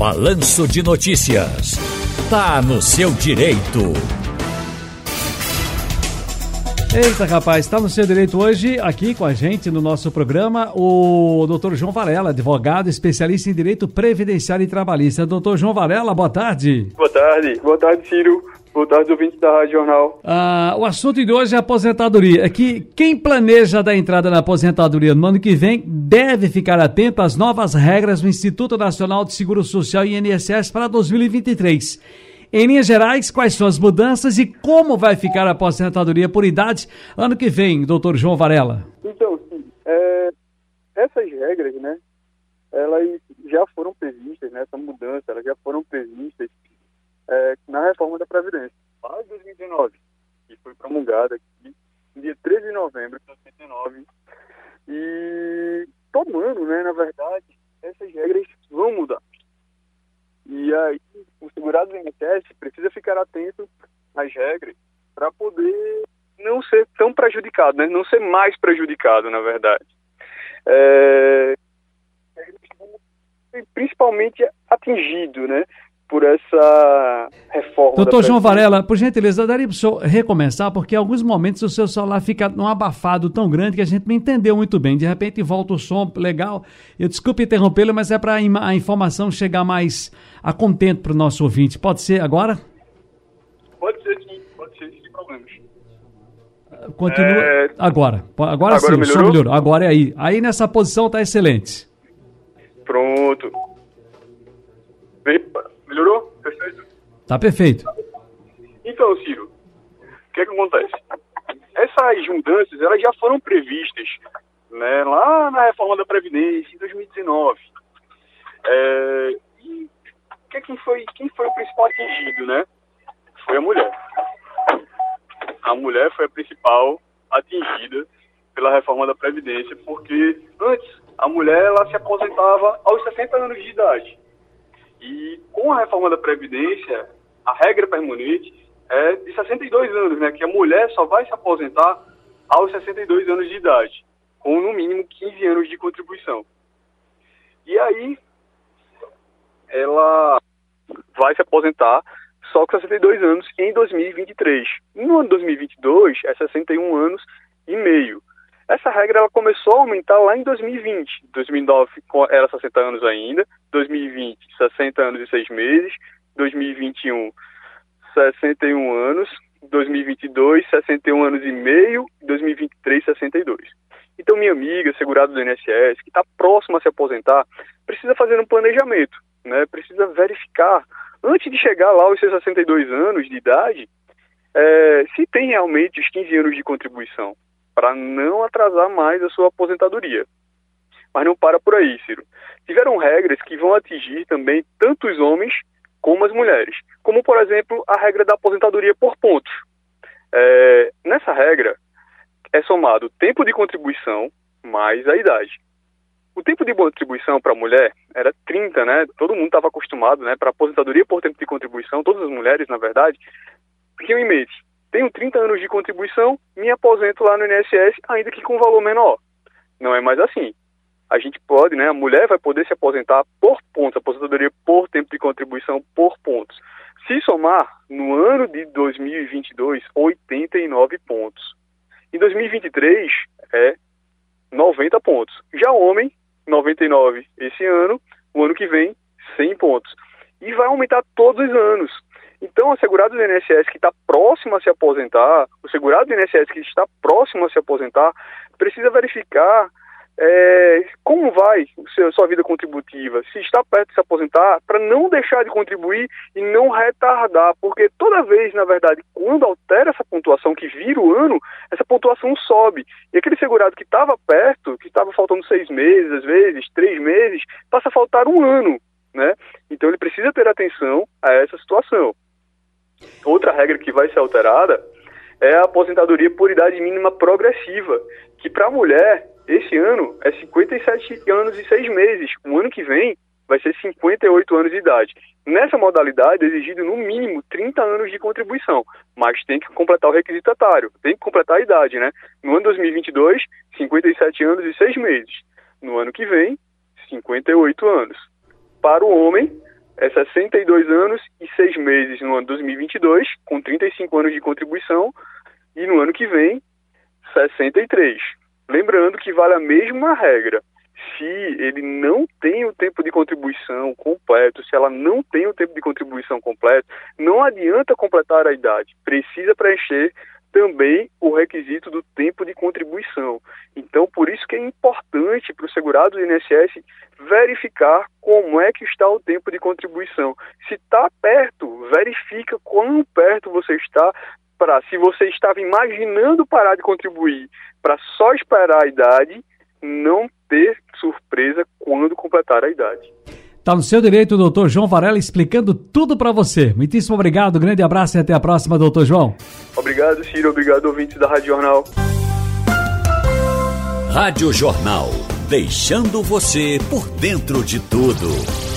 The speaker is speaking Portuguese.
Balanço de Notícias. Tá no seu direito. Eita, rapaz, está no seu direito hoje, aqui com a gente no nosso programa, o doutor João Varela, advogado especialista em direito previdenciário e trabalhista. Doutor João Varela, boa tarde. Boa tarde. Boa tarde, Ciro. Boa tarde, ouvintes da Rádio Jornal. Ah, o assunto de hoje é a aposentadoria. É que quem planeja dar entrada na aposentadoria no ano que vem deve ficar atento às novas regras do Instituto Nacional de Seguro Social e INSS para 2023. Em linhas gerais, quais são as mudanças e como vai ficar a aposentadoria por idade ano que vem, doutor João Varela? Então, sim, é, essas regras, né, elas já foram previstas, né, essa mudança, elas já foram previstas é, na reforma da Previdência, lá em 2019, que foi promulgada aqui no dia 13 de novembro de 2019. E todo ano, né, na verdade, essas regras vão mudar. E aí, o segurado do INSS precisa ficar atento às regras para poder não ser tão prejudicado, né? não ser mais prejudicado, na verdade. É... Principalmente atingido, né? Por essa reforma. Doutor João Varela, por gentileza, daria para o senhor recomeçar, porque em alguns momentos o seu celular fica num abafado tão grande que a gente não entendeu muito bem. De repente volta o som legal. Eu desculpe interrompê-lo, mas é para a informação chegar mais a contento para o nosso ouvinte. Pode ser agora? Pode ser sim, pode ser, sem problemas. Continua é... agora. Agora, agora sim, melhorou? o som melhorou. Agora é aí. Aí nessa posição está excelente. Pronto. Melhorou? Perfeito? Tá perfeito. Então, Ciro, o que é que acontece? Essas mudanças, elas já foram previstas né, lá na reforma da Previdência, em 2019. É, e que, quem, foi, quem foi o principal atingido, né? Foi a mulher. A mulher foi a principal atingida pela reforma da Previdência, porque antes a mulher ela se aposentava aos 60 anos de idade. E com a reforma da Previdência, a regra permanente é de 62 anos, né? Que a mulher só vai se aposentar aos 62 anos de idade, com no mínimo 15 anos de contribuição. E aí, ela vai se aposentar só com 62 anos em 2023. No ano 2022, é 61 anos regra ela começou a aumentar lá em 2020. 2009 era 60 anos ainda, 2020 60 anos e 6 meses, 2021 61 anos, 2022 61 anos e meio, 2023 62. Então minha amiga, segurada do INSS, que está próxima a se aposentar, precisa fazer um planejamento, né? Precisa verificar antes de chegar lá aos seus 62 anos de idade, é, se tem realmente os 15 anos de contribuição para não atrasar mais a sua aposentadoria. Mas não para por aí, Ciro. Tiveram regras que vão atingir também tanto os homens como as mulheres, como, por exemplo, a regra da aposentadoria por pontos. É, nessa regra, é somado o tempo de contribuição mais a idade. O tempo de contribuição para a mulher era 30, né? Todo mundo estava acostumado, né? Para aposentadoria por tempo de contribuição, todas as mulheres, na verdade, tinham em mente tenho 30 anos de contribuição, me aposento lá no INSS, ainda que com valor menor. Não é mais assim. A gente pode, né, a mulher vai poder se aposentar por pontos, aposentadoria por tempo de contribuição por pontos. Se somar, no ano de 2022, 89 pontos. Em 2023, é 90 pontos. Já o homem, 99 esse ano, o ano que vem, 100 pontos. E vai aumentar todos os anos. Então, o segurado do INSS que está próximo a se aposentar, o segurado do INSS que está próximo a se aposentar, precisa verificar é, como vai a sua vida contributiva, se está perto de se aposentar, para não deixar de contribuir e não retardar, porque toda vez, na verdade, quando altera essa pontuação que vira o ano, essa pontuação sobe. E aquele segurado que estava perto, que estava faltando seis meses, às vezes, três meses, passa a faltar um ano. Né? Então ele precisa ter atenção a essa situação. Outra regra que vai ser alterada é a aposentadoria por idade mínima progressiva, que para a mulher, esse ano é 57 anos e 6 meses. O ano que vem vai ser 58 anos de idade. Nessa modalidade é exigido no mínimo 30 anos de contribuição, mas tem que completar o requisito etário, tem que completar a idade, né? No ano 2022, 57 anos e 6 meses. No ano que vem, 58 anos. Para o homem, é 62 anos e 6 meses no ano 2022, com 35 anos de contribuição, e no ano que vem, 63. Lembrando que vale a mesma regra. Se ele não tem o tempo de contribuição completo, se ela não tem o tempo de contribuição completo, não adianta completar a idade. Precisa preencher também o requisito do tempo de contribuição. Então, por isso que é importante para o segurado do INSS verificar como é que está o tempo de contribuição. Se está perto, verifica quão perto você está para, se você estava imaginando parar de contribuir para só esperar a idade, não ter surpresa quando completar a idade. Está no seu direito, doutor João Varela, explicando tudo para você. Muitíssimo obrigado, grande abraço e até a próxima, doutor João. Obrigado, Ciro. Obrigado, ouvintes da Rádio Jornal. Rádio Jornal, deixando você por dentro de tudo.